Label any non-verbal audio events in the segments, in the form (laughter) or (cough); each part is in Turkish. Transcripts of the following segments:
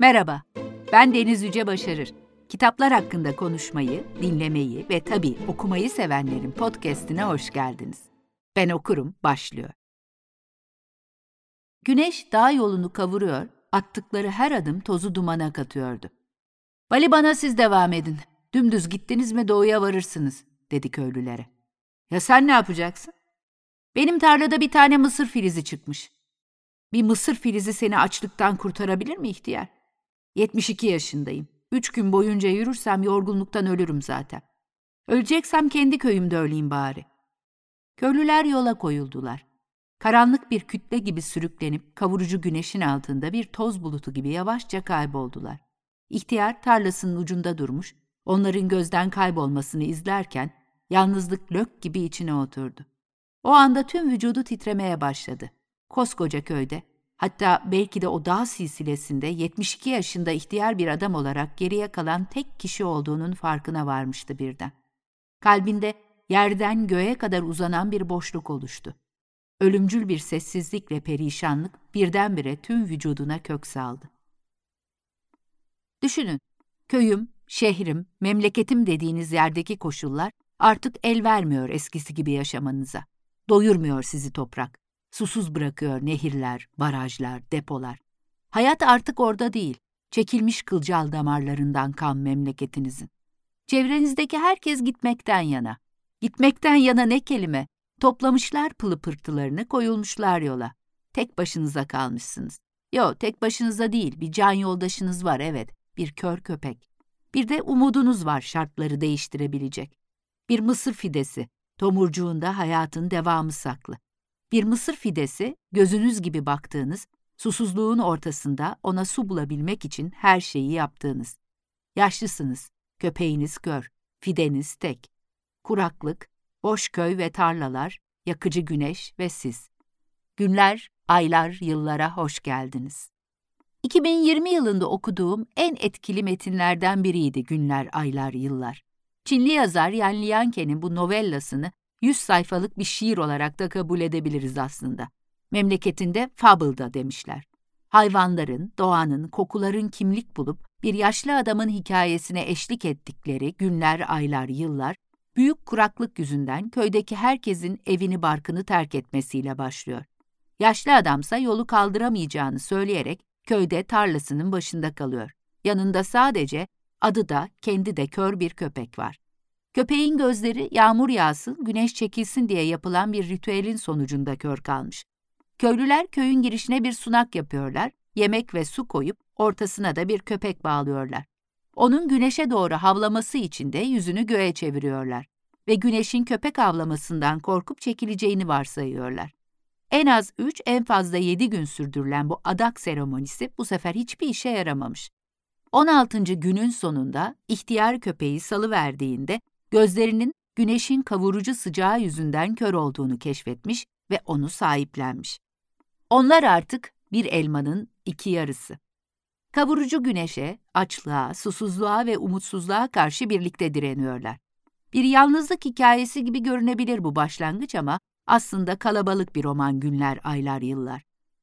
Merhaba, ben Deniz Yüce Başarır. Kitaplar hakkında konuşmayı, dinlemeyi ve tabii okumayı sevenlerin podcastine hoş geldiniz. Ben okurum başlıyor. Güneş dağ yolunu kavuruyor, attıkları her adım tozu dumana katıyordu. Bali bana siz devam edin. Dümdüz gittiniz mi doğuya varırsınız, dedi köylülere. Ya sen ne yapacaksın? Benim tarlada bir tane mısır filizi çıkmış. Bir mısır filizi seni açlıktan kurtarabilir mi ihtiyar? 72 yaşındayım. Üç gün boyunca yürürsem yorgunluktan ölürüm zaten. Öleceksem kendi köyümde öleyim bari. Köylüler yola koyuldular. Karanlık bir kütle gibi sürüklenip kavurucu güneşin altında bir toz bulutu gibi yavaşça kayboldular. İhtiyar tarlasının ucunda durmuş, onların gözden kaybolmasını izlerken yalnızlık lök gibi içine oturdu. O anda tüm vücudu titremeye başladı. Koskoca köyde, hatta belki de o dağ silsilesinde 72 yaşında ihtiyar bir adam olarak geriye kalan tek kişi olduğunun farkına varmıştı birden. Kalbinde yerden göğe kadar uzanan bir boşluk oluştu. Ölümcül bir sessizlik ve perişanlık birdenbire tüm vücuduna kök saldı. Düşünün, köyüm, şehrim, memleketim dediğiniz yerdeki koşullar artık el vermiyor eskisi gibi yaşamanıza. Doyurmuyor sizi toprak. Susuz bırakıyor nehirler, barajlar, depolar. Hayat artık orada değil. Çekilmiş kılcal damarlarından kan memleketinizin. Çevrenizdeki herkes gitmekten yana. Gitmekten yana ne kelime? Toplamışlar pılı pırtılarını, koyulmuşlar yola. Tek başınıza kalmışsınız. Yo, tek başınıza değil, bir can yoldaşınız var evet, bir kör köpek. Bir de umudunuz var şartları değiştirebilecek. Bir mısır fidesi, tomurcuğunda hayatın devamı saklı. Bir mısır fidesi, gözünüz gibi baktığınız, susuzluğun ortasında ona su bulabilmek için her şeyi yaptığınız. Yaşlısınız, köpeğiniz kör, fideniz tek. Kuraklık, boş köy ve tarlalar, yakıcı güneş ve siz. Günler, aylar, yıllara hoş geldiniz. 2020 yılında okuduğum en etkili metinlerden biriydi Günler, Aylar, Yıllar. Çinli yazar Yan Lianke'nin bu novellasını 100 sayfalık bir şiir olarak da kabul edebiliriz aslında. Memleketinde fable'da demişler. Hayvanların, doğanın, kokuların kimlik bulup bir yaşlı adamın hikayesine eşlik ettikleri günler, aylar, yıllar, büyük kuraklık yüzünden köydeki herkesin evini barkını terk etmesiyle başlıyor. Yaşlı adamsa yolu kaldıramayacağını söyleyerek köyde tarlasının başında kalıyor. Yanında sadece adı da kendi de kör bir köpek var. Köpeğin gözleri yağmur yağsın, güneş çekilsin diye yapılan bir ritüelin sonucunda kör kalmış. Köylüler köyün girişine bir sunak yapıyorlar, yemek ve su koyup ortasına da bir köpek bağlıyorlar. Onun güneşe doğru havlaması için de yüzünü göğe çeviriyorlar ve güneşin köpek avlamasından korkup çekileceğini varsayıyorlar. En az üç, en fazla yedi gün sürdürülen bu adak seremonisi bu sefer hiçbir işe yaramamış. 16. günün sonunda ihtiyar köpeği salı verdiğinde gözlerinin güneşin kavurucu sıcağı yüzünden kör olduğunu keşfetmiş ve onu sahiplenmiş. Onlar artık bir elmanın iki yarısı. Kavurucu güneşe, açlığa, susuzluğa ve umutsuzluğa karşı birlikte direniyorlar. Bir yalnızlık hikayesi gibi görünebilir bu başlangıç ama aslında kalabalık bir roman günler, aylar, yıllar.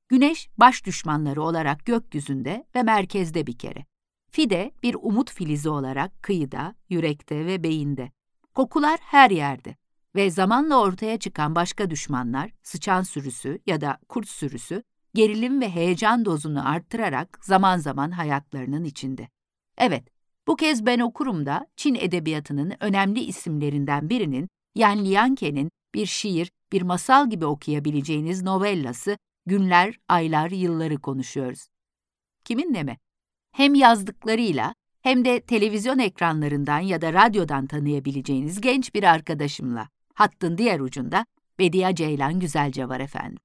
Güneş baş düşmanları olarak gökyüzünde ve merkezde bir kere. Fide bir umut filizi olarak kıyıda, yürekte ve beyinde. Kokular her yerde ve zamanla ortaya çıkan başka düşmanlar, sıçan sürüsü ya da kurt sürüsü, gerilim ve heyecan dozunu arttırarak zaman zaman hayatlarının içinde. Evet, bu kez ben okurum da Çin edebiyatının önemli isimlerinden birinin Yan Lianke'nin bir şiir, bir masal gibi okuyabileceğiniz novellası Günler, Aylar, Yılları konuşuyoruz. Kiminle mi? Hem yazdıklarıyla hem de televizyon ekranlarından ya da radyodan tanıyabileceğiniz genç bir arkadaşımla. Hattın diğer ucunda Bediye Ceylan Güzelce var efendim.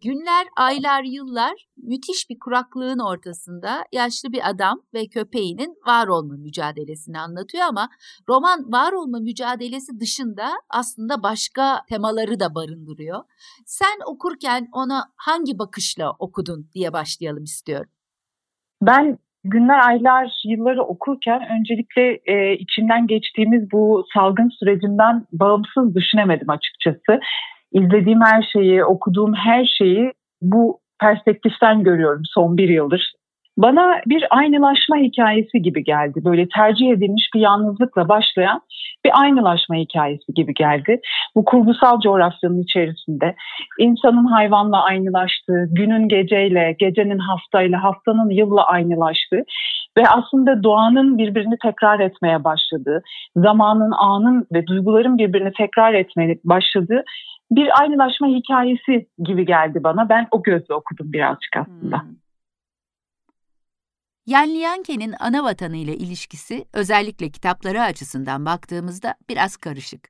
Günler, aylar, yıllar müthiş bir kuraklığın ortasında yaşlı bir adam ve köpeğinin var olma mücadelesini anlatıyor ama roman var olma mücadelesi dışında aslında başka temaları da barındırıyor. Sen okurken ona hangi bakışla okudun diye başlayalım istiyorum. Ben günler, aylar, yılları okurken öncelikle e, içinden geçtiğimiz bu salgın sürecinden bağımsız düşünemedim açıkçası. İzlediğim her şeyi, okuduğum her şeyi bu perspektiften görüyorum son bir yıldır. Bana bir aynılaşma hikayesi gibi geldi. Böyle tercih edilmiş bir yalnızlıkla başlayan bir aynılaşma hikayesi gibi geldi. Bu kurgusal coğrafyanın içerisinde insanın hayvanla aynılaştığı, günün geceyle, gecenin haftayla, haftanın yılla aynılaştığı ve aslında doğanın birbirini tekrar etmeye başladığı, zamanın, anın ve duyguların birbirini tekrar etmeye başladığı bir aynılaşma hikayesi gibi geldi bana. Ben o gözle okudum birazcık aslında. Hmm. Yan Lianke'nin ana vatanı ile ilişkisi özellikle kitapları açısından baktığımızda biraz karışık.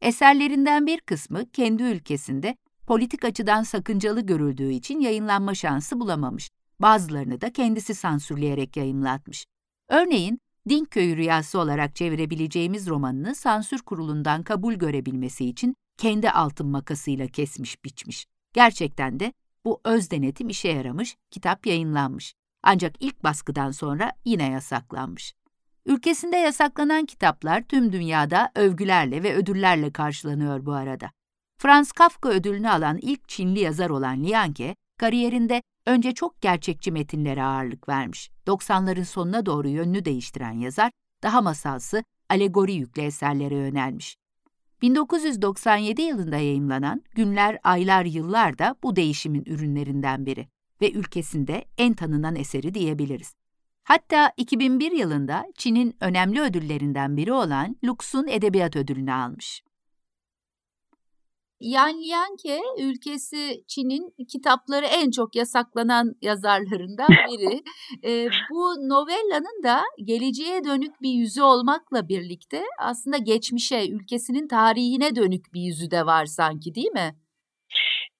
Eserlerinden bir kısmı kendi ülkesinde politik açıdan sakıncalı görüldüğü için yayınlanma şansı bulamamış. Bazılarını da kendisi sansürleyerek yayımlatmış. Örneğin Dinköy Rüyası olarak çevirebileceğimiz romanını sansür kurulundan kabul görebilmesi için kendi altın makasıyla kesmiş biçmiş. Gerçekten de bu öz denetim işe yaramış, kitap yayınlanmış. Ancak ilk baskıdan sonra yine yasaklanmış. Ülkesinde yasaklanan kitaplar tüm dünyada övgülerle ve ödüllerle karşılanıyor bu arada. Franz Kafka ödülünü alan ilk Çinli yazar olan Lianke, kariyerinde önce çok gerçekçi metinlere ağırlık vermiş. 90'ların sonuna doğru yönünü değiştiren yazar, daha masalsı, alegori yüklü eserlere yönelmiş. 1997 yılında yayımlanan Günler, Aylar, Yıllar da bu değişimin ürünlerinden biri ve ülkesinde en tanınan eseri diyebiliriz. Hatta 2001 yılında Çin'in önemli ödüllerinden biri olan Lux'un Edebiyat Ödülünü almış. Yan Lianke ülkesi Çin'in kitapları en çok yasaklanan yazarlarından biri. (laughs) e, bu novellanın da geleceğe dönük bir yüzü olmakla birlikte aslında geçmişe, ülkesinin tarihine dönük bir yüzü de var sanki değil mi?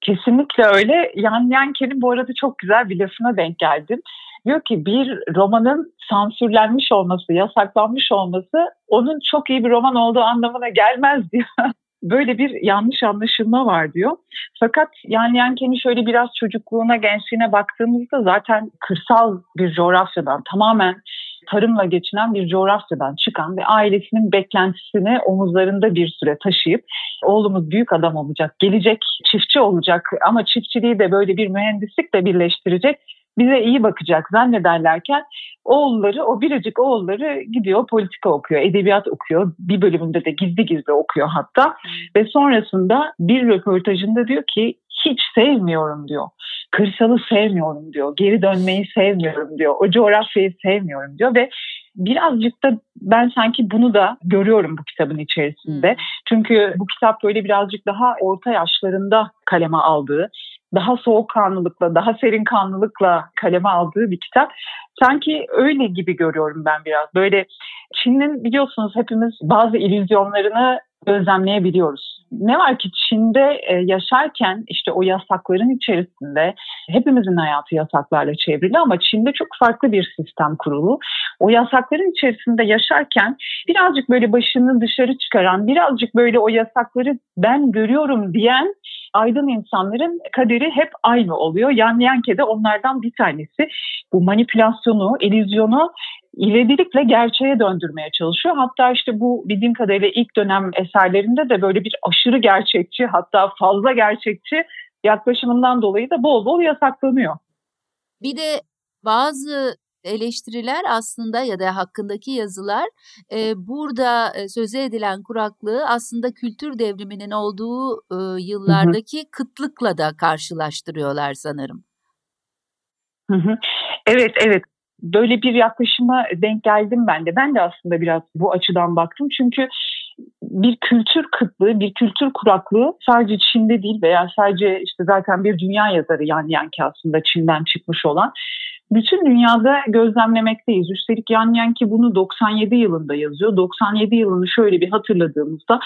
Kesinlikle öyle. Yan Yanker'in bu arada çok güzel bir lafına denk geldim. Diyor ki bir romanın sansürlenmiş olması, yasaklanmış olması onun çok iyi bir roman olduğu anlamına gelmez diyor. (laughs) Böyle bir yanlış anlaşılma var diyor. Fakat yani Yanken'in şöyle biraz çocukluğuna, gençliğine baktığımızda zaten kırsal bir coğrafyadan tamamen tarımla geçinen bir coğrafyadan çıkan ve ailesinin beklentisini omuzlarında bir süre taşıyıp oğlumuz büyük adam olacak, gelecek çiftçi olacak ama çiftçiliği de böyle bir mühendislikle birleştirecek bize iyi bakacak zannederlerken oğulları, o biricik oğulları gidiyor politika okuyor, edebiyat okuyor. Bir bölümünde de gizli gizli okuyor hatta. Ve sonrasında bir röportajında diyor ki hiç sevmiyorum diyor. Kırsalı sevmiyorum diyor. Geri dönmeyi sevmiyorum diyor. O coğrafyayı sevmiyorum diyor ve birazcık da ben sanki bunu da görüyorum bu kitabın içerisinde. Çünkü bu kitap böyle birazcık daha orta yaşlarında kaleme aldığı daha soğukkanlılıkla, daha serin kanlılıkla kaleme aldığı bir kitap. Sanki öyle gibi görüyorum ben biraz. Böyle Çin'in biliyorsunuz hepimiz bazı illüzyonlarını gözlemleyebiliyoruz. Ne var ki Çin'de e, yaşarken işte o yasakların içerisinde hepimizin hayatı yasaklarla çevrili ama Çin'de çok farklı bir sistem kurulu. O yasakların içerisinde yaşarken birazcık böyle başını dışarı çıkaran, birazcık böyle o yasakları ben görüyorum diyen aydın insanların kaderi hep aynı oluyor. Yan Yanke de onlardan bir tanesi. Bu manipülasyonu, elizyonu ivedilikle gerçeğe döndürmeye çalışıyor. Hatta işte bu bildiğim kadarıyla ilk dönem eserlerinde de böyle bir aşırı gerçekçi hatta fazla gerçekçi yaklaşımından dolayı da bol bol yasaklanıyor. Bir de bazı eleştiriler aslında ya da hakkındaki yazılar e, burada e, söze edilen kuraklığı aslında kültür devriminin olduğu e, yıllardaki hı hı. kıtlıkla da karşılaştırıyorlar sanırım. Hı hı. Evet evet böyle bir yaklaşıma denk geldim ben de. Ben de aslında biraz bu açıdan baktım. Çünkü bir kültür kıtlığı, bir kültür kuraklığı sadece Çin'de değil veya sadece işte zaten bir dünya yazarı yani Yanki aslında Çin'den çıkmış olan bütün dünyada gözlemlemekteyiz. Üstelik Yan Yanki bunu 97 yılında yazıyor. 97 yılını şöyle bir hatırladığımızda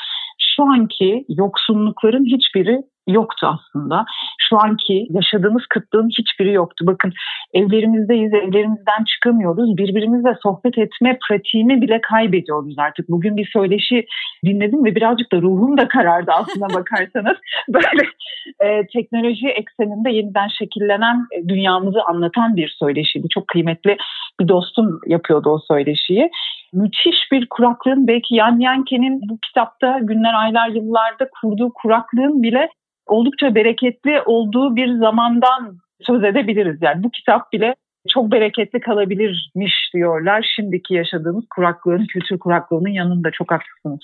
şu anki yoksunlukların hiçbiri yoktu aslında. Şu anki yaşadığımız kıtlığın hiçbiri yoktu. Bakın evlerimizdeyiz, evlerimizden çıkamıyoruz. Birbirimizle sohbet etme pratiğini bile kaybediyoruz artık. Bugün bir söyleşi dinledim ve birazcık da ruhum da karardı aslına (laughs) bakarsanız. Böyle e, teknoloji ekseninde yeniden şekillenen e, dünyamızı anlatan bir söyleşiydi. Çok kıymetli bir dostum yapıyordu o söyleşiyi müthiş bir kuraklığın belki Yan Yanke'nin bu kitapta günler, aylar, yıllarda kurduğu kuraklığın bile oldukça bereketli olduğu bir zamandan söz edebiliriz. Yani bu kitap bile çok bereketli kalabilirmiş diyorlar. Şimdiki yaşadığımız kuraklığın, kültür kuraklığının yanında çok haklısınız.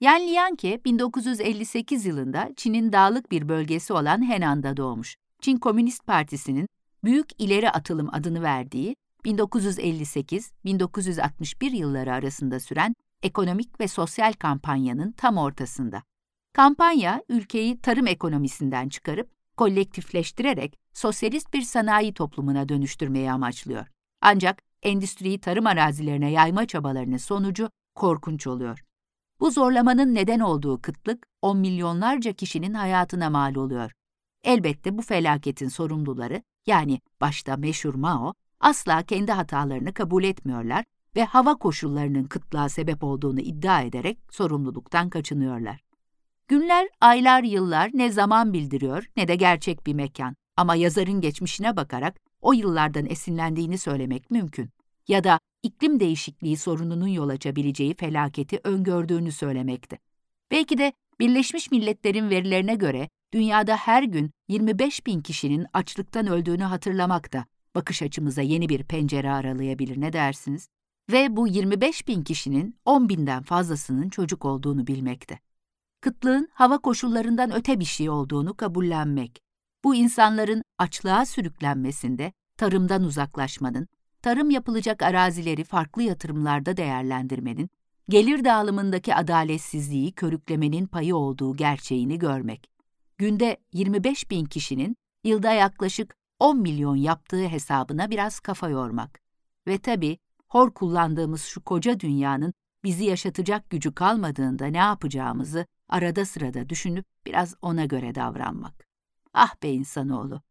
Yan Lianke 1958 yılında Çin'in dağlık bir bölgesi olan Henan'da doğmuş. Çin Komünist Partisi'nin Büyük İleri Atılım adını verdiği 1958-1961 yılları arasında süren ekonomik ve sosyal kampanyanın tam ortasında. Kampanya, ülkeyi tarım ekonomisinden çıkarıp kolektifleştirerek sosyalist bir sanayi toplumuna dönüştürmeyi amaçlıyor. Ancak endüstriyi tarım arazilerine yayma çabalarının sonucu korkunç oluyor. Bu zorlamanın neden olduğu kıtlık, on milyonlarca kişinin hayatına mal oluyor. Elbette bu felaketin sorumluları, yani başta meşhur Mao, asla kendi hatalarını kabul etmiyorlar ve hava koşullarının kıtlığa sebep olduğunu iddia ederek sorumluluktan kaçınıyorlar. Günler, aylar, yıllar ne zaman bildiriyor ne de gerçek bir mekan. Ama yazarın geçmişine bakarak o yıllardan esinlendiğini söylemek mümkün. Ya da iklim değişikliği sorununun yol açabileceği felaketi öngördüğünü söylemekti. Belki de Birleşmiş Milletler'in verilerine göre dünyada her gün 25 bin kişinin açlıktan öldüğünü hatırlamak da bakış açımıza yeni bir pencere aralayabilir ne dersiniz? Ve bu 25 bin kişinin 10 binden fazlasının çocuk olduğunu bilmekte. Kıtlığın hava koşullarından öte bir şey olduğunu kabullenmek. Bu insanların açlığa sürüklenmesinde tarımdan uzaklaşmanın, tarım yapılacak arazileri farklı yatırımlarda değerlendirmenin, gelir dağılımındaki adaletsizliği körüklemenin payı olduğu gerçeğini görmek. Günde 25 bin kişinin yılda yaklaşık 10 milyon yaptığı hesabına biraz kafa yormak. Ve tabii hor kullandığımız şu koca dünyanın bizi yaşatacak gücü kalmadığında ne yapacağımızı arada sırada düşünüp biraz ona göre davranmak. Ah be insanoğlu!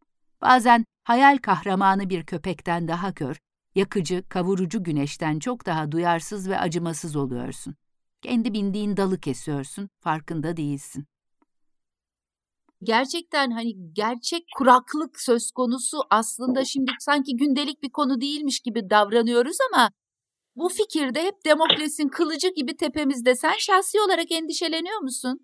Bazen hayal kahramanı bir köpekten daha kör, yakıcı, kavurucu güneşten çok daha duyarsız ve acımasız oluyorsun. Kendi bindiğin dalı kesiyorsun, farkında değilsin. Gerçekten hani gerçek kuraklık söz konusu aslında şimdi sanki gündelik bir konu değilmiş gibi davranıyoruz ama bu fikirde hep Demokles'in kılıcı gibi tepemizde. Sen şahsi olarak endişeleniyor musun?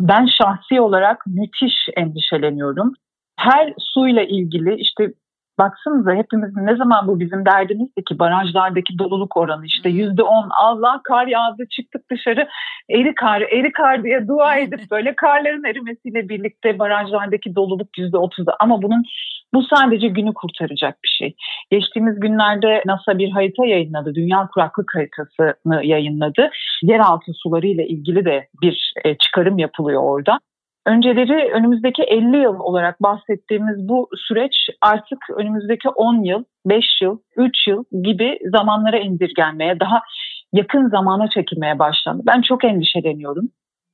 Ben şahsi olarak müthiş endişeleniyorum. Her suyla ilgili işte baksanıza hepimizin ne zaman bu bizim derdimizdi ki barajlardaki doluluk oranı işte yüzde on Allah kar yağdı çıktık dışarı eri kar eri kar diye dua (laughs) edip böyle karların erimesiyle birlikte barajlardaki doluluk yüzde otuzda ama bunun bu sadece günü kurtaracak bir şey. Geçtiğimiz günlerde NASA bir harita yayınladı. Dünya kuraklık haritasını yayınladı. Yeraltı suları ile ilgili de bir e, çıkarım yapılıyor orada. Önceleri önümüzdeki 50 yıl olarak bahsettiğimiz bu süreç artık önümüzdeki 10 yıl, 5 yıl, 3 yıl gibi zamanlara indirgenmeye, daha yakın zamana çekilmeye başlandı. Ben çok endişeleniyorum.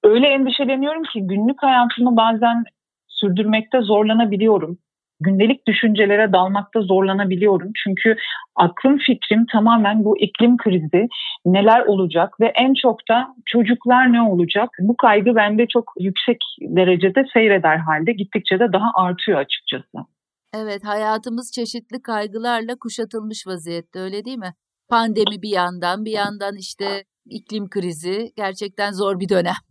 Öyle endişeleniyorum ki günlük hayatımı bazen sürdürmekte zorlanabiliyorum gündelik düşüncelere dalmakta zorlanabiliyorum. Çünkü aklım fikrim tamamen bu iklim krizi neler olacak ve en çok da çocuklar ne olacak? Bu kaygı bende çok yüksek derecede seyreder halde gittikçe de daha artıyor açıkçası. Evet hayatımız çeşitli kaygılarla kuşatılmış vaziyette öyle değil mi? Pandemi bir yandan bir yandan işte iklim krizi gerçekten zor bir dönem.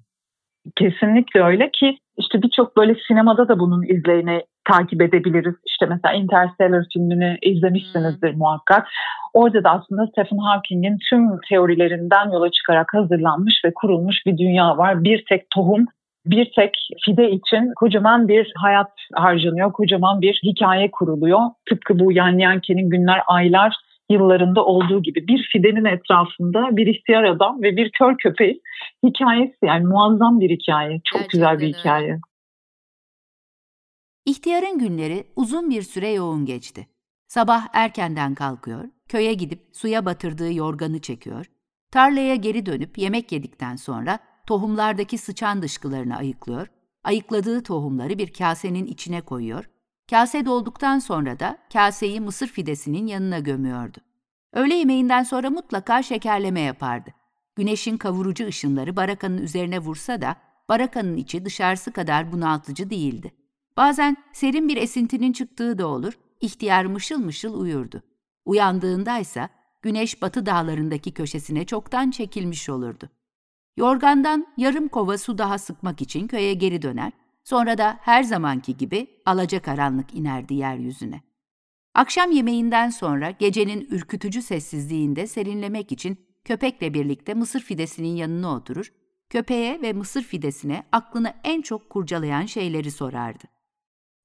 Kesinlikle öyle ki işte birçok böyle sinemada da bunun izleyine takip edebiliriz. İşte mesela Interstellar filmini izlemişsinizdir hmm. muhakkak. Orada da aslında Stephen Hawking'in tüm teorilerinden yola çıkarak hazırlanmış ve kurulmuş bir dünya var. Bir tek tohum bir tek fide için kocaman bir hayat harcanıyor, kocaman bir hikaye kuruluyor. Tıpkı bu Yan Yanke'nin günler, aylar yıllarında olduğu gibi bir fidenin etrafında bir ihtiyar adam ve bir kör köpeğin hikayesi yani muazzam bir hikaye. Çok Gerçekten güzel bir hikaye. Öyle. İhtiyarın günleri uzun bir süre yoğun geçti. Sabah erkenden kalkıyor, köye gidip suya batırdığı yorganı çekiyor, tarlaya geri dönüp yemek yedikten sonra tohumlardaki sıçan dışkılarını ayıklıyor, ayıkladığı tohumları bir kasenin içine koyuyor, kase dolduktan sonra da kaseyi mısır fidesinin yanına gömüyordu. Öğle yemeğinden sonra mutlaka şekerleme yapardı. Güneşin kavurucu ışınları barakanın üzerine vursa da barakanın içi dışarısı kadar bunaltıcı değildi. Bazen serin bir esintinin çıktığı da olur, ihtiyar mışıl mışıl uyurdu. Uyandığındaysa güneş batı dağlarındaki köşesine çoktan çekilmiş olurdu. Yorgandan yarım kova su daha sıkmak için köye geri döner, Sonra da her zamanki gibi alacakaranlık inerdi yeryüzüne. Akşam yemeğinden sonra gecenin ürkütücü sessizliğinde serinlemek için köpekle birlikte mısır fidesinin yanına oturur, köpeğe ve mısır fidesine aklını en çok kurcalayan şeyleri sorardı.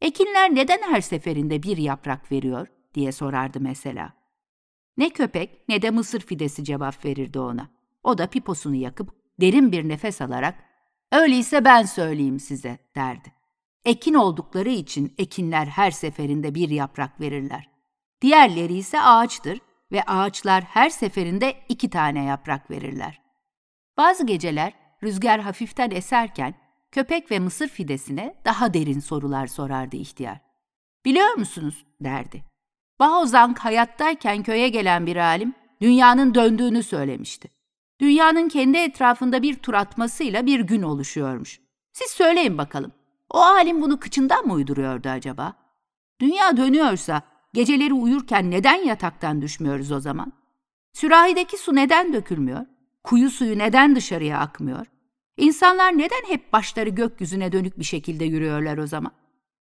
Ekinler neden her seferinde bir yaprak veriyor diye sorardı mesela. Ne köpek ne de mısır fidesi cevap verirdi ona. O da piposunu yakıp derin bir nefes alarak öyleyse ben söyleyeyim size derdi. Ekin oldukları için ekinler her seferinde bir yaprak verirler. Diğerleri ise ağaçtır ve ağaçlar her seferinde iki tane yaprak verirler. Bazı geceler rüzgar hafiften eserken köpek ve mısır fidesine daha derin sorular sorardı ihtiyar. Biliyor musunuz derdi. Baozang hayattayken köye gelen bir alim dünyanın döndüğünü söylemişti. Dünyanın kendi etrafında bir tur atmasıyla bir gün oluşuyormuş. Siz söyleyin bakalım. O alim bunu kıçından mı uyduruyordu acaba? Dünya dönüyorsa geceleri uyurken neden yataktan düşmüyoruz o zaman? Sürahideki su neden dökülmüyor? Kuyu suyu neden dışarıya akmıyor? İnsanlar neden hep başları gökyüzüne dönük bir şekilde yürüyorlar o zaman?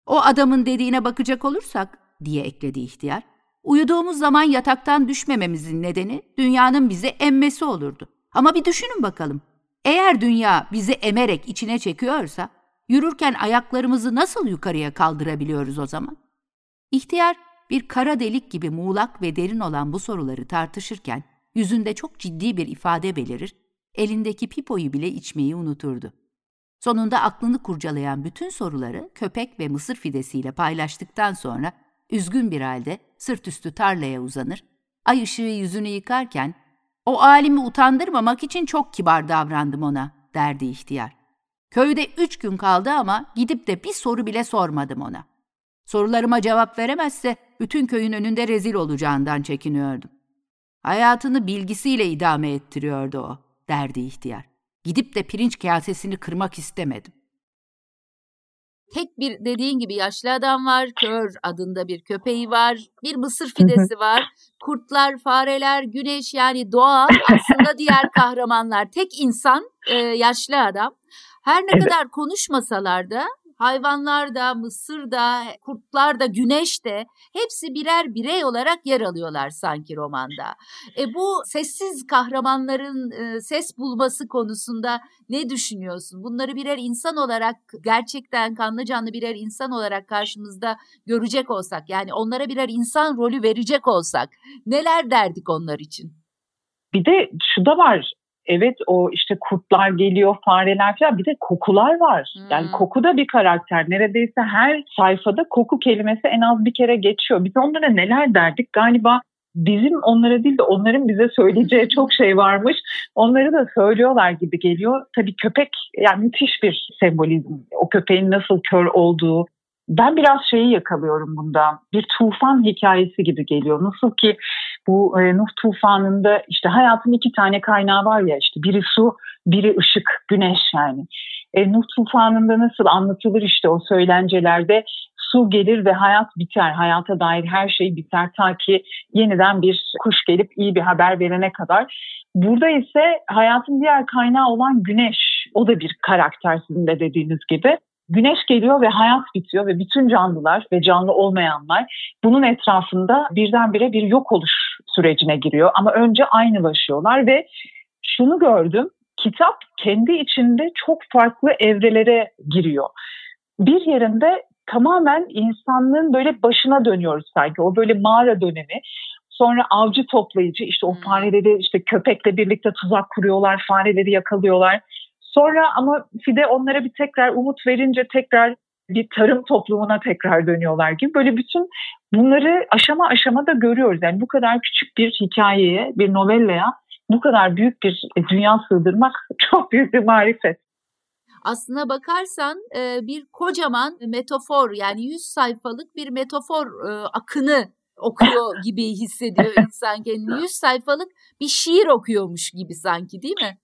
O adamın dediğine bakacak olursak, diye ekledi ihtiyar, uyuduğumuz zaman yataktan düşmememizin nedeni dünyanın bizi emmesi olurdu. Ama bir düşünün bakalım. Eğer dünya bizi emerek içine çekiyorsa, yürürken ayaklarımızı nasıl yukarıya kaldırabiliyoruz o zaman? İhtiyar, bir kara delik gibi muğlak ve derin olan bu soruları tartışırken, yüzünde çok ciddi bir ifade belirir, elindeki pipoyu bile içmeyi unuturdu. Sonunda aklını kurcalayan bütün soruları köpek ve mısır fidesiyle paylaştıktan sonra üzgün bir halde sırt üstü tarlaya uzanır, ay ışığı yüzünü yıkarken o alimi utandırmamak için çok kibar davrandım ona, derdi ihtiyar. Köyde üç gün kaldı ama gidip de bir soru bile sormadım ona. Sorularıma cevap veremezse bütün köyün önünde rezil olacağından çekiniyordum. Hayatını bilgisiyle idame ettiriyordu o, derdi ihtiyar. Gidip de pirinç kasesini kırmak istemedim. Tek bir dediğin gibi yaşlı adam var, kör adında bir köpeği var, bir mısır fidesi var, kurtlar, fareler, güneş yani doğa aslında diğer (laughs) kahramanlar. Tek insan, e, yaşlı adam. Her ne kadar konuşmasalar da hayvanlar da, mısır da, kurtlar da, güneş de hepsi birer birey olarak yer alıyorlar sanki romanda. E, bu sessiz kahramanların e, ses bulması konusunda ne düşünüyorsun? Bunları birer insan olarak gerçekten kanlı canlı birer insan olarak karşımızda görecek olsak yani onlara birer insan rolü verecek olsak neler derdik onlar için? Bir de şu da var evet o işte kurtlar geliyor, fareler falan bir de kokular var. Hmm. Yani koku da bir karakter. Neredeyse her sayfada koku kelimesi en az bir kere geçiyor. Biz onlara neler derdik? Galiba bizim onlara değil de onların bize söyleyeceği (laughs) çok şey varmış. Onları da söylüyorlar gibi geliyor. Tabii köpek yani müthiş bir sembolizm. O köpeğin nasıl kör olduğu, ben biraz şeyi yakalıyorum bunda. Bir tufan hikayesi gibi geliyor. Nasıl ki bu e, Nuh tufanında işte hayatın iki tane kaynağı var ya işte biri su, biri ışık, güneş yani. E, Nuh tufanında nasıl anlatılır işte o söylencelerde su gelir ve hayat biter. Hayata dair her şey biter ta ki yeniden bir kuş gelip iyi bir haber verene kadar. Burada ise hayatın diğer kaynağı olan güneş. O da bir karakter sizin de dediğiniz gibi. Güneş geliyor ve hayat bitiyor ve bütün canlılar ve canlı olmayanlar bunun etrafında birdenbire bir yok oluş sürecine giriyor. Ama önce aynılaşıyorlar ve şunu gördüm. Kitap kendi içinde çok farklı evrelere giriyor. Bir yerinde tamamen insanlığın böyle başına dönüyoruz sanki. O böyle mağara dönemi. Sonra avcı toplayıcı işte o fareleri işte köpekle birlikte tuzak kuruyorlar, fareleri yakalıyorlar. Sonra ama Fide onlara bir tekrar umut verince tekrar bir tarım toplumuna tekrar dönüyorlar gibi böyle bütün bunları aşama aşama da görüyoruz. Yani bu kadar küçük bir hikayeye, bir novellaya bu kadar büyük bir dünya sığdırmak (laughs) çok büyük bir marifet. Aslına bakarsan bir kocaman metafor yani 100 sayfalık bir metafor akını okuyor (laughs) gibi hissediyor insan kendini. 100 sayfalık bir şiir okuyormuş gibi sanki değil mi?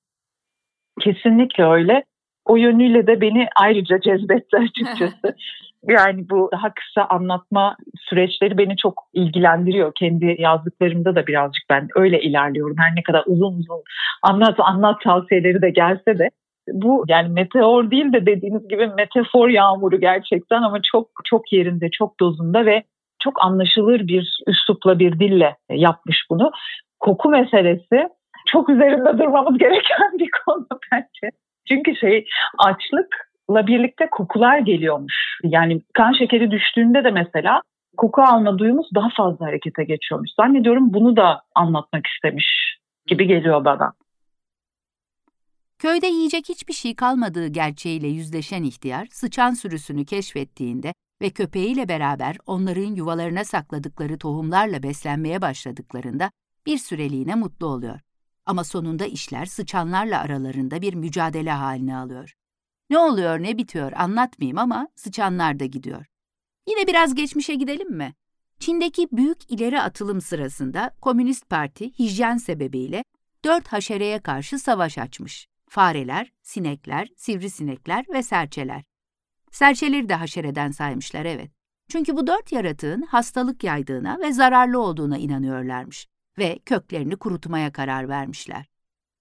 Kesinlikle öyle. O yönüyle de beni ayrıca cezbetti açıkçası. (laughs) yani bu daha kısa anlatma süreçleri beni çok ilgilendiriyor. Kendi yazdıklarımda da birazcık ben öyle ilerliyorum. Her ne kadar uzun uzun anlat anlat tavsiyeleri de gelse de bu yani meteor değil de dediğiniz gibi metafor yağmuru gerçekten ama çok çok yerinde, çok dozunda ve çok anlaşılır bir üslupla bir dille yapmış bunu. Koku meselesi çok üzerinde durmamız gereken bir konu bence. Çünkü şey açlıkla birlikte kokular geliyormuş. Yani kan şekeri düştüğünde de mesela koku alma duyumuz daha fazla harekete geçiyormuş. Zannediyorum bunu da anlatmak istemiş gibi geliyor bana. Köyde yiyecek hiçbir şey kalmadığı gerçeğiyle yüzleşen ihtiyar, sıçan sürüsünü keşfettiğinde ve köpeğiyle beraber onların yuvalarına sakladıkları tohumlarla beslenmeye başladıklarında bir süreliğine mutlu oluyor. Ama sonunda işler sıçanlarla aralarında bir mücadele haline alıyor. Ne oluyor ne bitiyor anlatmayayım ama sıçanlar da gidiyor. Yine biraz geçmişe gidelim mi? Çin'deki büyük ileri atılım sırasında Komünist Parti hijyen sebebiyle dört haşereye karşı savaş açmış. Fareler, sinekler, sivrisinekler ve serçeler. Serçeleri de haşereden saymışlar evet. Çünkü bu dört yaratığın hastalık yaydığına ve zararlı olduğuna inanıyorlarmış ve köklerini kurutmaya karar vermişler.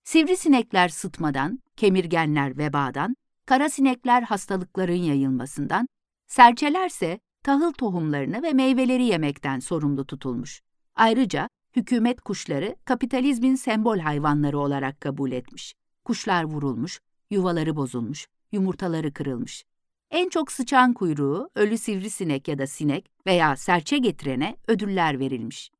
Sivrisinekler sıtmadan, kemirgenler vebadan, kara sinekler hastalıkların yayılmasından, serçelerse tahıl tohumlarını ve meyveleri yemekten sorumlu tutulmuş. Ayrıca hükümet kuşları kapitalizmin sembol hayvanları olarak kabul etmiş. Kuşlar vurulmuş, yuvaları bozulmuş, yumurtaları kırılmış. En çok sıçan kuyruğu, ölü sivrisinek ya da sinek veya serçe getirene ödüller verilmiş.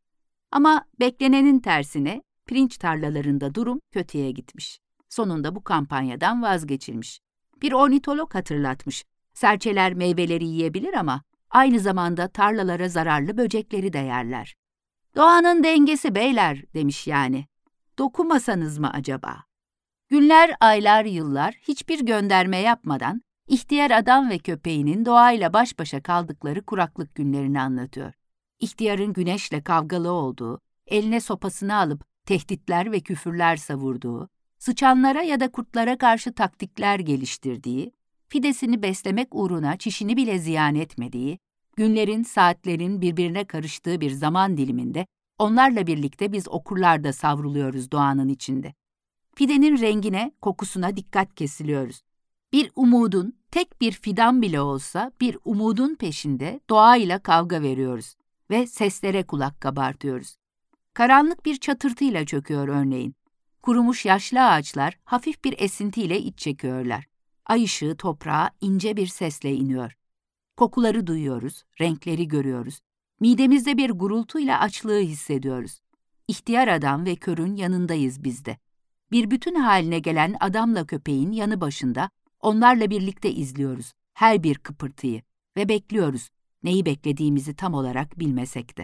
Ama beklenenin tersine pirinç tarlalarında durum kötüye gitmiş. Sonunda bu kampanyadan vazgeçilmiş. Bir ornitolog hatırlatmış. Serçeler meyveleri yiyebilir ama aynı zamanda tarlalara zararlı böcekleri de yerler. Doğanın dengesi beyler demiş yani. Dokumasanız mı acaba? Günler, aylar, yıllar hiçbir gönderme yapmadan ihtiyar adam ve köpeğinin doğayla baş başa kaldıkları kuraklık günlerini anlatıyor. İhtiyarın güneşle kavgalı olduğu, eline sopasını alıp tehditler ve küfürler savurduğu, sıçanlara ya da kurtlara karşı taktikler geliştirdiği, fidesini beslemek uğruna çişini bile ziyan etmediği, günlerin, saatlerin birbirine karıştığı bir zaman diliminde onlarla birlikte biz okurlar da savruluyoruz doğanın içinde. Fidenin rengine, kokusuna dikkat kesiliyoruz. Bir umudun, tek bir fidan bile olsa bir umudun peşinde doğayla kavga veriyoruz ve seslere kulak kabartıyoruz. Karanlık bir çatırtıyla çöküyor örneğin. Kurumuş yaşlı ağaçlar hafif bir esintiyle iç çekiyorlar. Ay ışığı toprağa ince bir sesle iniyor. Kokuları duyuyoruz, renkleri görüyoruz. Midemizde bir gurultuyla açlığı hissediyoruz. İhtiyar adam ve körün yanındayız biz de. Bir bütün haline gelen adamla köpeğin yanı başında onlarla birlikte izliyoruz her bir kıpırtıyı ve bekliyoruz neyi beklediğimizi tam olarak bilmesek de.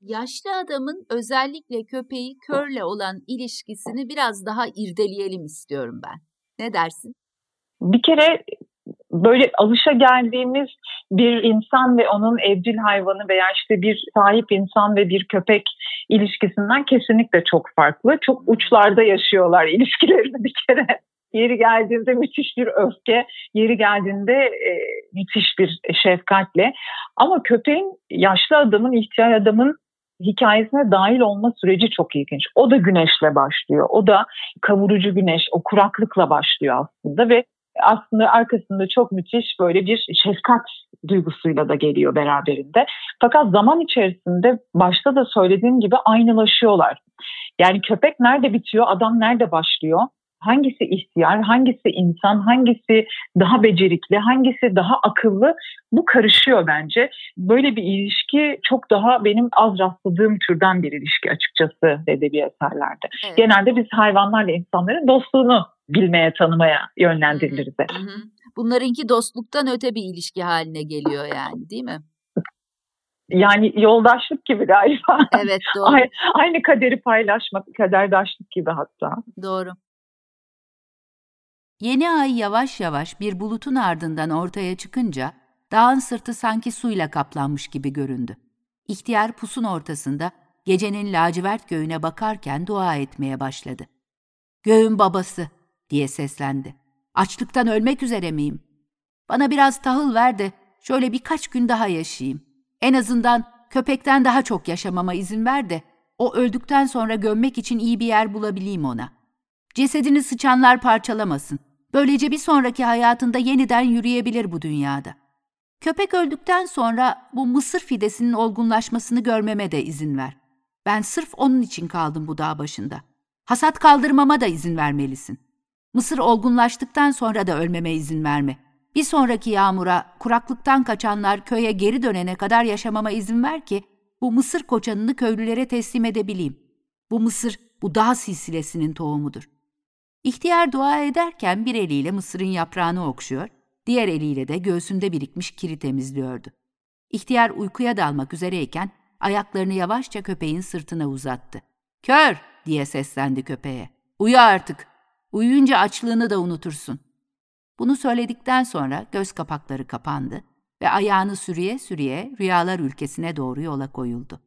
Yaşlı adamın özellikle köpeği körle olan ilişkisini biraz daha irdeleyelim istiyorum ben. Ne dersin? Bir kere böyle alışa geldiğimiz bir insan ve onun evcil hayvanı veya işte bir sahip insan ve bir köpek ilişkisinden kesinlikle çok farklı. Çok uçlarda yaşıyorlar ilişkilerini bir kere. Yeri geldiğinde müthiş bir öfke, yeri geldiğinde e, müthiş bir şefkatle. Ama köpeğin, yaşlı adamın, ihtiyar adamın hikayesine dahil olma süreci çok ilginç. O da güneşle başlıyor. O da kavurucu güneş, o kuraklıkla başlıyor aslında ve aslında arkasında çok müthiş böyle bir şefkat duygusuyla da geliyor beraberinde. Fakat zaman içerisinde başta da söylediğim gibi aynılaşıyorlar. Yani köpek nerede bitiyor, adam nerede başlıyor? Hangisi ihtiyar, hangisi insan, hangisi daha becerikli, hangisi daha akıllı bu karışıyor bence. Böyle bir ilişki çok daha benim az rastladığım türden bir ilişki açıkçası edebi eserlerde. Evet. Genelde biz hayvanlarla insanların dostluğunu bilmeye, tanımaya yönlendiriliriz. Hı hı. Bunlarınki dostluktan öte bir ilişki haline geliyor yani değil mi? Yani yoldaşlık gibi galiba. Evet (laughs) doğru. Aynı kaderi paylaşmak, kaderdaşlık gibi hatta. Doğru. Yeni ay yavaş yavaş bir bulutun ardından ortaya çıkınca dağın sırtı sanki suyla kaplanmış gibi göründü. İhtiyar pusun ortasında gecenin lacivert göğüne bakarken dua etmeye başladı. Göğün babası diye seslendi. Açlıktan ölmek üzere miyim? Bana biraz tahıl ver de şöyle birkaç gün daha yaşayayım. En azından köpekten daha çok yaşamama izin ver de o öldükten sonra gömmek için iyi bir yer bulabileyim ona. Cesedini sıçanlar parçalamasın. Böylece bir sonraki hayatında yeniden yürüyebilir bu dünyada. Köpek öldükten sonra bu mısır fidesinin olgunlaşmasını görmeme de izin ver. Ben sırf onun için kaldım bu dağ başında. Hasat kaldırmama da izin vermelisin. Mısır olgunlaştıktan sonra da ölmeme izin verme. Bir sonraki yağmura, kuraklıktan kaçanlar köye geri dönene kadar yaşamama izin ver ki bu mısır koçanını köylülere teslim edebileyim. Bu mısır, bu dağ silsilesinin tohumudur. İhtiyar dua ederken bir eliyle mısırın yaprağını okşuyor, diğer eliyle de göğsünde birikmiş kiri temizliyordu. İhtiyar uykuya dalmak üzereyken ayaklarını yavaşça köpeğin sırtına uzattı. Kör diye seslendi köpeğe. Uyu artık. Uyuyunca açlığını da unutursun. Bunu söyledikten sonra göz kapakları kapandı ve ayağını sürüye sürüye rüyalar ülkesine doğru yola koyuldu.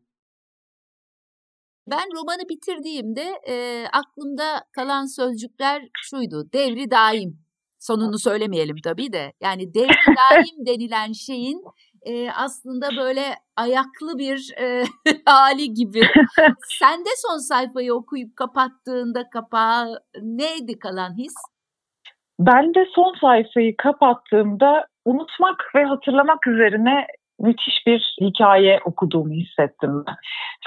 Ben romanı bitirdiğimde e, aklımda kalan sözcükler şuydu. Devri daim. Sonunu söylemeyelim tabii de. Yani devri (laughs) daim denilen şeyin e, aslında böyle ayaklı bir e, (laughs) hali gibi. Sen de son sayfayı okuyup kapattığında kapağı neydi kalan his? Ben de son sayfayı kapattığımda unutmak ve hatırlamak üzerine müthiş bir hikaye okuduğumu hissettim.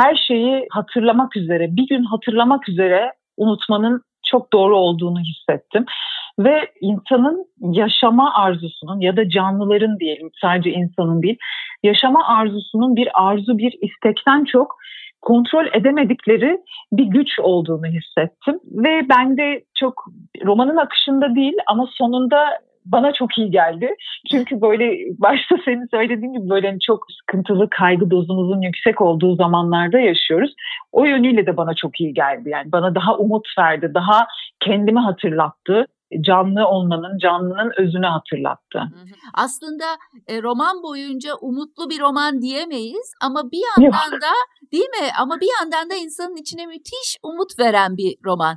Her şeyi hatırlamak üzere, bir gün hatırlamak üzere unutmanın çok doğru olduğunu hissettim. Ve insanın yaşama arzusunun ya da canlıların diyelim sadece insanın değil, yaşama arzusunun bir arzu, bir istekten çok kontrol edemedikleri bir güç olduğunu hissettim. Ve ben de çok romanın akışında değil ama sonunda bana çok iyi geldi. Çünkü böyle başta senin söylediğin gibi böyle hani çok sıkıntılı kaygı dozumuzun yüksek olduğu zamanlarda yaşıyoruz. O yönüyle de bana çok iyi geldi. Yani bana daha umut verdi, daha kendimi hatırlattı canlı olmanın, canlının özünü hatırlattı. Aslında e, roman boyunca umutlu bir roman diyemeyiz ama bir yandan Yok. da değil mi? Ama bir yandan da insanın içine müthiş umut veren bir roman.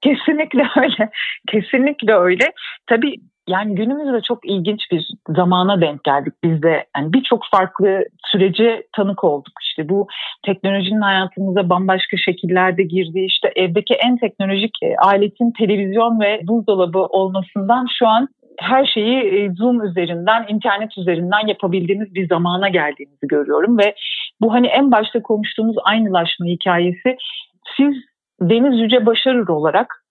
Kesinlikle (laughs) öyle. Kesinlikle öyle. Tabii yani günümüzde çok ilginç bir zamana denk geldik biz de. Yani birçok farklı sürece tanık olduk. İşte bu teknolojinin hayatımıza bambaşka şekillerde girdiği işte evdeki en teknolojik e, aletin televizyon ve buzdolabı olmasından şu an her şeyi e, Zoom üzerinden, internet üzerinden yapabildiğimiz bir zamana geldiğimizi görüyorum ve bu hani en başta konuştuğumuz aynılaşma hikayesi siz Deniz Yüce Başarır olarak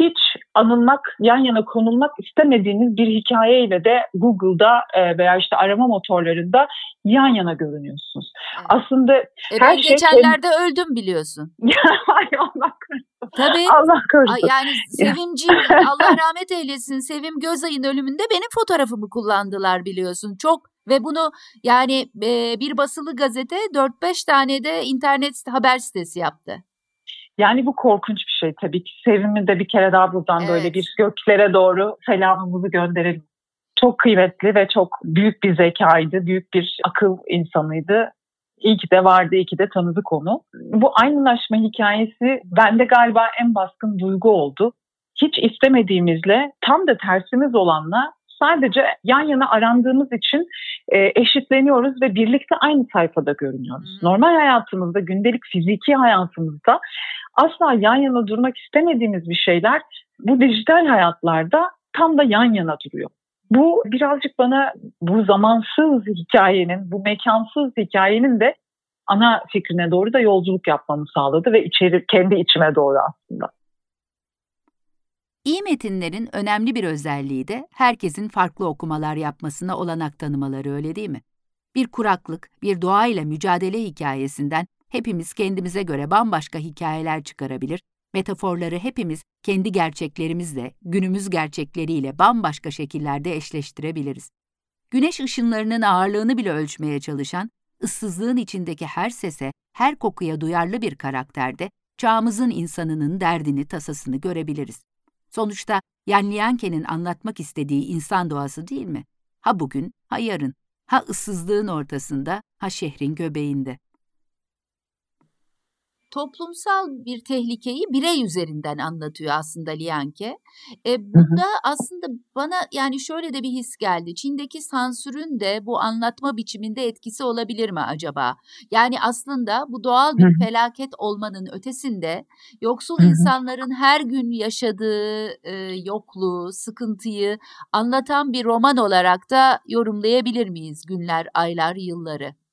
hiç anılmak, yan yana konulmak istemediğiniz bir hikayeyle de Google'da e, veya işte arama motorlarında yan yana görünüyorsunuz. Evet. Aslında e her şey geçenlerde öldüm biliyorsun. (laughs) Ay Allah korusun. Tabii. Allah korusun. Yani Sevimciğim (laughs) Allah rahmet eylesin. Sevim Gözay'ın ölümünde benim fotoğrafımı kullandılar biliyorsun. Çok ve bunu yani e, bir basılı gazete 4-5 tane de internet haber sitesi yaptı. Yani bu korkunç bir şey tabii ki. Sevim'i de bir kere daha buradan evet. böyle bir göklere doğru selamımızı gönderelim. Çok kıymetli ve çok büyük bir zekaydı, büyük bir akıl insanıydı. İyi ki de vardı, iyi ki de tanıdık onu. Bu aynılaşma hikayesi bende galiba en baskın duygu oldu. Hiç istemediğimizle tam da tersimiz olanla sadece yan yana arandığımız için e, eşitleniyoruz ve birlikte aynı sayfada görünüyoruz. Normal hayatımızda, gündelik fiziki hayatımızda asla yan yana durmak istemediğimiz bir şeyler bu dijital hayatlarda tam da yan yana duruyor. Bu birazcık bana bu zamansız hikayenin, bu mekansız hikayenin de ana fikrine doğru da yolculuk yapmamı sağladı ve içeri kendi içime doğru aslında. İyi metinlerin önemli bir özelliği de herkesin farklı okumalar yapmasına olanak tanımaları öyle değil mi? Bir kuraklık, bir doğayla mücadele hikayesinden hepimiz kendimize göre bambaşka hikayeler çıkarabilir, metaforları hepimiz kendi gerçeklerimizle, günümüz gerçekleriyle bambaşka şekillerde eşleştirebiliriz. Güneş ışınlarının ağırlığını bile ölçmeye çalışan, ıssızlığın içindeki her sese, her kokuya duyarlı bir karakterde çağımızın insanının derdini, tasasını görebiliriz. Sonuçta Yanlianke'nin anlatmak istediği insan doğası değil mi? Ha bugün, ha yarın, ha ıssızlığın ortasında, ha şehrin göbeğinde. Toplumsal bir tehlikeyi birey üzerinden anlatıyor aslında Lianke. E, burada aslında bana yani şöyle de bir his geldi. Çin'deki sansürün de bu anlatma biçiminde etkisi olabilir mi acaba? Yani aslında bu doğal bir felaket olmanın ötesinde yoksul insanların her gün yaşadığı e, yokluğu, sıkıntıyı anlatan bir roman olarak da yorumlayabilir miyiz günler, aylar, yılları?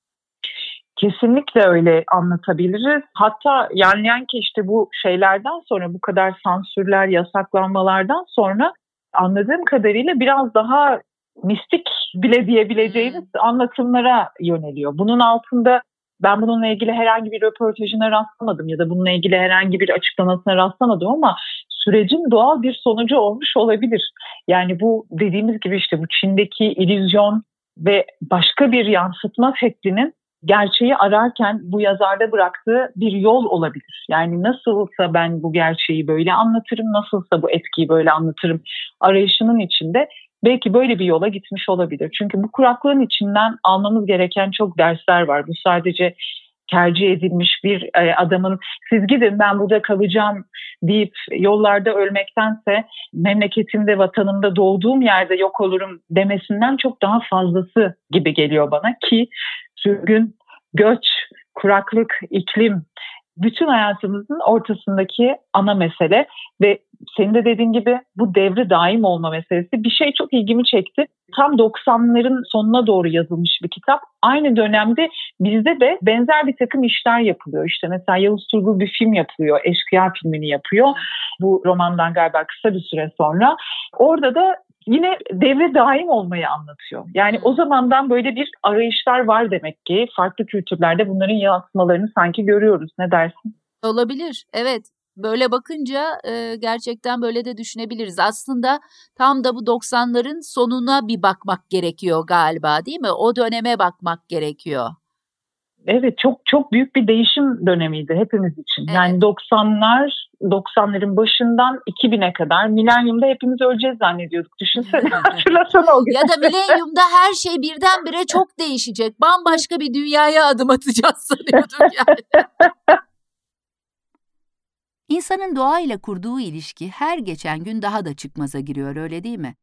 Kesinlikle öyle anlatabiliriz. Hatta yani ki işte bu şeylerden sonra bu kadar sansürler, yasaklanmalardan sonra anladığım kadarıyla biraz daha mistik bile diyebileceğimiz hmm. anlatımlara yöneliyor. Bunun altında ben bununla ilgili herhangi bir röportajına rastlamadım ya da bununla ilgili herhangi bir açıklamasına rastlamadım ama sürecin doğal bir sonucu olmuş olabilir. Yani bu dediğimiz gibi işte bu Çin'deki illüzyon ve başka bir yansıtma şeklinin gerçeği ararken bu yazarda bıraktığı bir yol olabilir. Yani nasılsa ben bu gerçeği böyle anlatırım, nasılsa bu etkiyi böyle anlatırım arayışının içinde belki böyle bir yola gitmiş olabilir. Çünkü bu kuraklığın içinden almamız gereken çok dersler var. Bu sadece tercih edilmiş bir e, adamın siz gidin ben burada kalacağım deyip yollarda ölmektense memleketimde vatanımda doğduğum yerde yok olurum demesinden çok daha fazlası gibi geliyor bana ki sürgün, göç, kuraklık, iklim bütün hayatımızın ortasındaki ana mesele ve senin de dediğin gibi bu devre daim olma meselesi bir şey çok ilgimi çekti. Tam 90'ların sonuna doğru yazılmış bir kitap. Aynı dönemde bizde de benzer bir takım işler yapılıyor. İşte mesela Yavuz Turgul bir film yapıyor. Eşkıya filmini yapıyor. Bu romandan galiba kısa bir süre sonra. Orada da yine devre daim olmayı anlatıyor. Yani o zamandan böyle bir arayışlar var demek ki. Farklı kültürlerde bunların yansımalarını sanki görüyoruz. Ne dersin? Olabilir. Evet. Böyle bakınca e, gerçekten böyle de düşünebiliriz. Aslında tam da bu 90'ların sonuna bir bakmak gerekiyor galiba değil mi? O döneme bakmak gerekiyor. Evet çok çok büyük bir değişim dönemiydi hepimiz için. Evet. Yani 90'lar 90'ların başından 2000'e kadar milenyumda hepimiz öleceğiz zannediyorduk. Düşünsene (laughs) hatırlasana o gün. Ya da milenyumda her şey birdenbire çok değişecek. Bambaşka bir dünyaya adım atacağız sanıyorduk yani. (laughs) İnsanın doğayla kurduğu ilişki her geçen gün daha da çıkmaza giriyor öyle değil mi?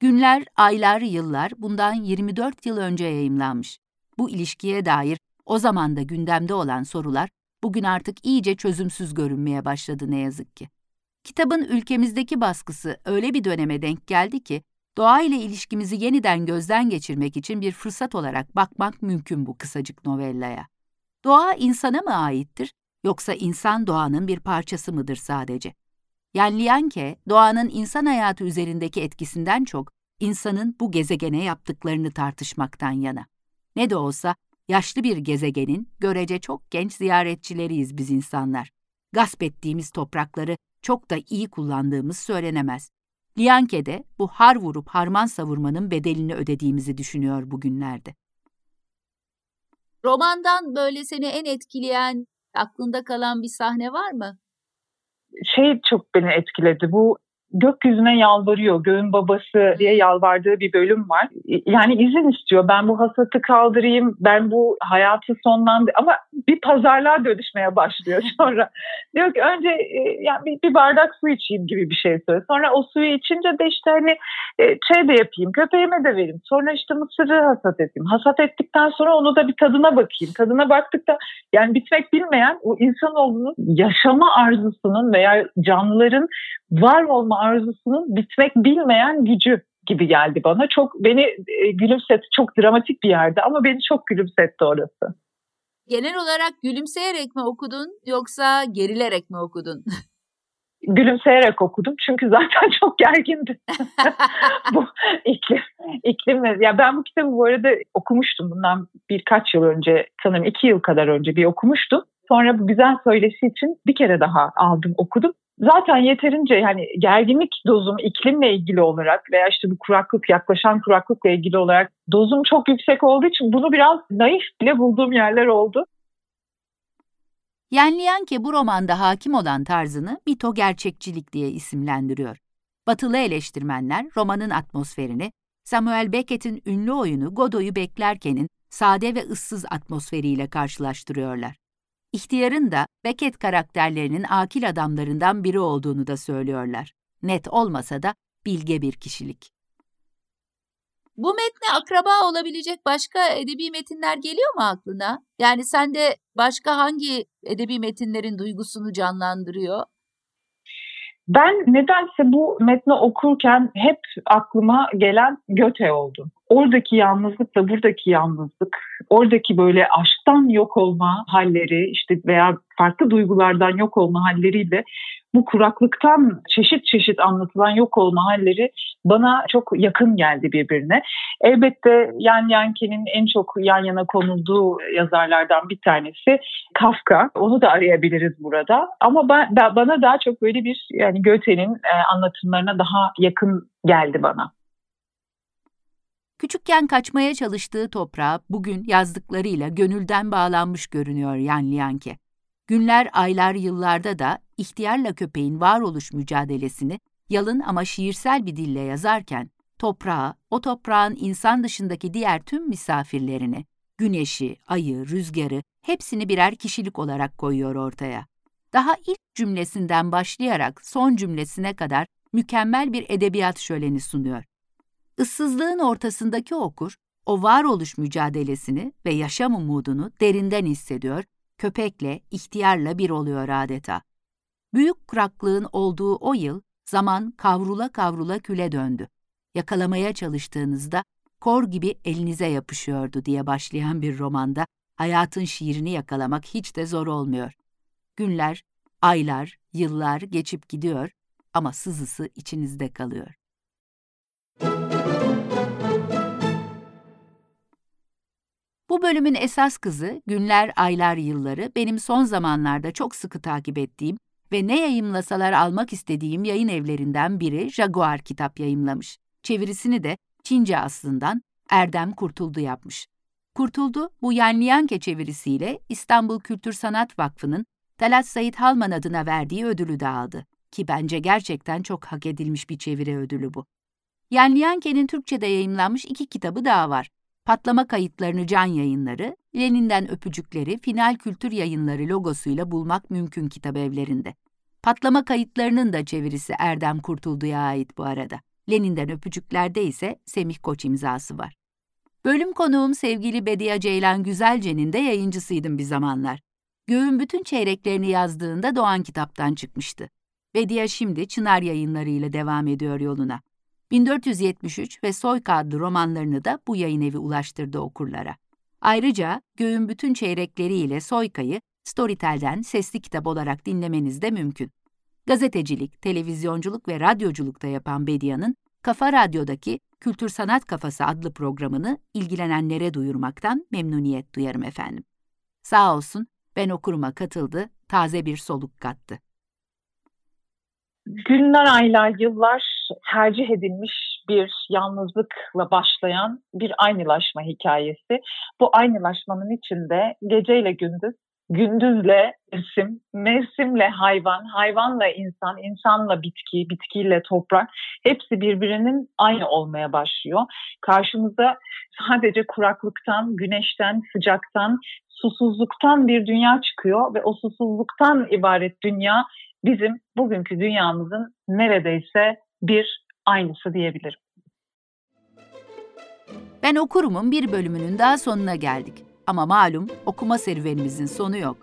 Günler, aylar, yıllar bundan 24 yıl önce yayımlanmış. Bu ilişkiye dair o zaman da gündemde olan sorular bugün artık iyice çözümsüz görünmeye başladı ne yazık ki. Kitabın ülkemizdeki baskısı öyle bir döneme denk geldi ki doğa ile ilişkimizi yeniden gözden geçirmek için bir fırsat olarak bakmak mümkün bu kısacık novellaya. Doğa insana mı aittir yoksa insan doğanın bir parçası mıdır sadece? Yani Lianke, doğanın insan hayatı üzerindeki etkisinden çok insanın bu gezegene yaptıklarını tartışmaktan yana. Ne de olsa Yaşlı bir gezegenin görece çok genç ziyaretçileriyiz biz insanlar. Gasp ettiğimiz toprakları çok da iyi kullandığımız söylenemez. Lianke de bu har vurup harman savurmanın bedelini ödediğimizi düşünüyor bugünlerde. Romandan böyle seni en etkileyen, aklında kalan bir sahne var mı? Şey çok beni etkiledi. Bu gökyüzüne yalvarıyor. Göğün babası diye yalvardığı bir bölüm var. Yani izin istiyor. Ben bu hasatı kaldırayım. Ben bu hayatı sonlandı. Ama bir pazarlığa dönüşmeye başlıyor (laughs) sonra. diyor ki önce e, yani bir, bir bardak su içeyim gibi bir şey söylüyor. Sonra o suyu içince de işte hani e, şey de yapayım. Köpeğime de vereyim. Sonra işte mısırı hasat edeyim. Hasat ettikten sonra onu da bir tadına bakayım. Tadına baktıkta yani bitmek bilmeyen o insanoğlunun yaşama arzusunun veya canlıların var olma arzusunun bitmek bilmeyen gücü gibi geldi bana. Çok beni e, gülümsetti. Çok dramatik bir yerde ama beni çok gülümsetti orası. Genel olarak gülümseyerek mi okudun yoksa gerilerek mi okudun? (laughs) gülümseyerek okudum çünkü zaten (laughs) çok gergindi. (laughs) bu iklim, iklim ya ben bu kitabı bu arada okumuştum bundan birkaç yıl önce sanırım iki yıl kadar önce bir okumuştum. Sonra bu güzel söyleşi için bir kere daha aldım okudum zaten yeterince yani gerginlik dozum iklimle ilgili olarak veya işte bu kuraklık yaklaşan kuraklıkla ilgili olarak dozum çok yüksek olduğu için bunu biraz naif bile bulduğum yerler oldu. Yenliyanke bu romanda hakim olan tarzını mito gerçekçilik diye isimlendiriyor. Batılı eleştirmenler romanın atmosferini Samuel Beckett'in ünlü oyunu Godot'u beklerkenin sade ve ıssız atmosferiyle karşılaştırıyorlar. İhtiyarın da Beckett karakterlerinin akil adamlarından biri olduğunu da söylüyorlar. Net olmasa da bilge bir kişilik. Bu metne akraba olabilecek başka edebi metinler geliyor mu aklına? Yani sende başka hangi edebi metinlerin duygusunu canlandırıyor? Ben nedense bu metni okurken hep aklıma gelen Göte oldu. Oradaki yalnızlıkla buradaki yalnızlık, oradaki böyle aşktan yok olma halleri işte veya farklı duygulardan yok olma halleriyle bu kuraklıktan çeşit çeşit anlatılan yok olma halleri bana çok yakın geldi birbirine. Elbette Yan Yanke'nin en çok yan yana konulduğu yazarlardan bir tanesi Kafka. Onu da arayabiliriz burada. Ama ben, bana daha çok böyle bir yani Goethe'nin e, anlatımlarına daha yakın geldi bana. Küçükken kaçmaya çalıştığı toprağa bugün yazdıklarıyla gönülden bağlanmış görünüyor Yan Lianke. Günler, aylar, yıllarda da ihtiyarla köpeğin varoluş mücadelesini yalın ama şiirsel bir dille yazarken, toprağa, o toprağın insan dışındaki diğer tüm misafirlerini, güneşi, ayı, rüzgarı hepsini birer kişilik olarak koyuyor ortaya. Daha ilk cümlesinden başlayarak son cümlesine kadar mükemmel bir edebiyat şöleni sunuyor. Issızlığın ortasındaki okur, o varoluş mücadelesini ve yaşam umudunu derinden hissediyor, köpekle, ihtiyarla bir oluyor adeta. Büyük kuraklığın olduğu o yıl, zaman kavrula kavrula küle döndü. Yakalamaya çalıştığınızda, kor gibi elinize yapışıyordu diye başlayan bir romanda, hayatın şiirini yakalamak hiç de zor olmuyor. Günler, aylar, yıllar geçip gidiyor ama sızısı içinizde kalıyor. Bu bölümün esas kızı günler, aylar, yılları benim son zamanlarda çok sıkı takip ettiğim ve ne yayımlasalar almak istediğim yayın evlerinden biri Jaguar kitap yayımlamış. Çevirisini de Çince aslından Erdem Kurtuldu yapmış. Kurtuldu bu Yanliyanke çevirisiyle İstanbul Kültür Sanat Vakfı'nın Talat Said Halman adına verdiği ödülü de aldı. Ki bence gerçekten çok hak edilmiş bir çeviri ödülü bu. Yanliyanke'nin Türkçe'de yayımlanmış iki kitabı daha var. Patlama kayıtlarını can yayınları, Lenin'den öpücükleri Final Kültür Yayınları logosuyla bulmak mümkün kitap evlerinde. Patlama kayıtlarının da çevirisi Erdem Kurtuldu'ya ait bu arada. Lenin'den öpücüklerde ise Semih Koç imzası var. Bölüm konuğum sevgili Bediye Ceylan Güzelce'nin de yayıncısıydım bir zamanlar. Göğün bütün çeyreklerini yazdığında Doğan kitaptan çıkmıştı. Bediye şimdi Çınar yayınları ile devam ediyor yoluna. 1473 ve Soyka adlı romanlarını da bu yayın evi ulaştırdı okurlara. Ayrıca Göğün bütün çeyrekleriyle Soyka'yı Storytel'den sesli kitap olarak dinlemeniz de mümkün. Gazetecilik, televizyonculuk ve radyoculukta yapan Bedia'nın Kafa Radyo'daki Kültür Sanat Kafası adlı programını ilgilenenlere duyurmaktan memnuniyet duyarım efendim. Sağ olsun ben okuruma katıldı, taze bir soluk kattı. Günler, aylar, yıllar tercih edilmiş bir yalnızlıkla başlayan bir aynılaşma hikayesi. Bu aynılaşmanın içinde geceyle gündüz, gündüzle mevsim, mevsimle hayvan, hayvanla insan, insanla bitki, bitkiyle toprak hepsi birbirinin aynı olmaya başlıyor. Karşımıza sadece kuraklıktan, güneşten, sıcaktan, susuzluktan bir dünya çıkıyor ve o susuzluktan ibaret dünya bizim bugünkü dünyamızın neredeyse bir aynısı diyebilirim. Ben okurumun bir bölümünün daha sonuna geldik. Ama malum okuma serüvenimizin sonu yok.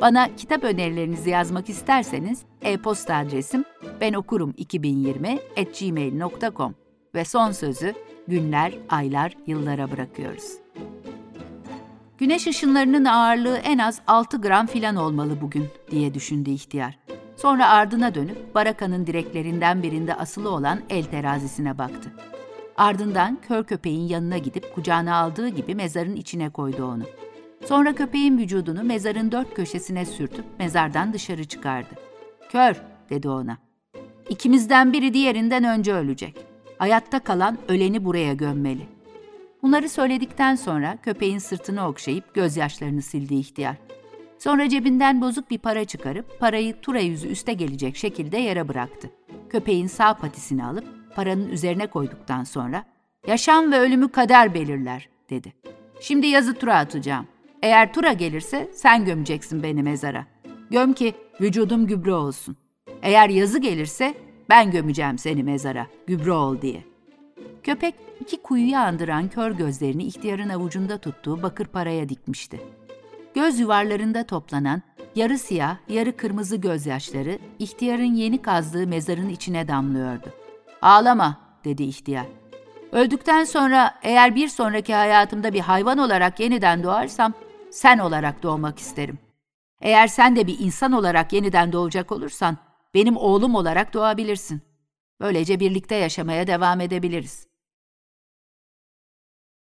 Bana kitap önerilerinizi yazmak isterseniz e-posta adresim benokurum2020@gmail.com ve son sözü günler, aylar, yıllara bırakıyoruz. Güneş ışınlarının ağırlığı en az 6 gram filan olmalı bugün diye düşündü ihtiyar. Sonra ardına dönüp barakanın direklerinden birinde asılı olan el terazisine baktı. Ardından kör köpeğin yanına gidip kucağına aldığı gibi mezarın içine koydu onu. Sonra köpeğin vücudunu mezarın dört köşesine sürtüp mezardan dışarı çıkardı. Kör, dedi ona. İkimizden biri diğerinden önce ölecek. Hayatta kalan öleni buraya gömmeli. Bunları söyledikten sonra köpeğin sırtını okşayıp gözyaşlarını sildi ihtiyar. Sonra cebinden bozuk bir para çıkarıp parayı tura yüzü üste gelecek şekilde yere bıraktı. Köpeğin sağ patisini alıp paranın üzerine koyduktan sonra ''Yaşam ve ölümü kader belirler.'' dedi. ''Şimdi yazı tura atacağım. Eğer tura gelirse sen gömeceksin beni mezara. Göm ki vücudum gübre olsun. Eğer yazı gelirse ben gömeceğim seni mezara, gübre ol diye. Köpek iki kuyuya andıran kör gözlerini ihtiyarın avucunda tuttuğu bakır paraya dikmişti. Göz yuvarlarında toplanan yarı siyah, yarı kırmızı gözyaşları ihtiyarın yeni kazdığı mezarın içine damlıyordu. Ağlama, dedi ihtiyar. Öldükten sonra eğer bir sonraki hayatımda bir hayvan olarak yeniden doğarsam sen olarak doğmak isterim. Eğer sen de bir insan olarak yeniden doğacak olursan benim oğlum olarak doğabilirsin. Böylece birlikte yaşamaya devam edebiliriz.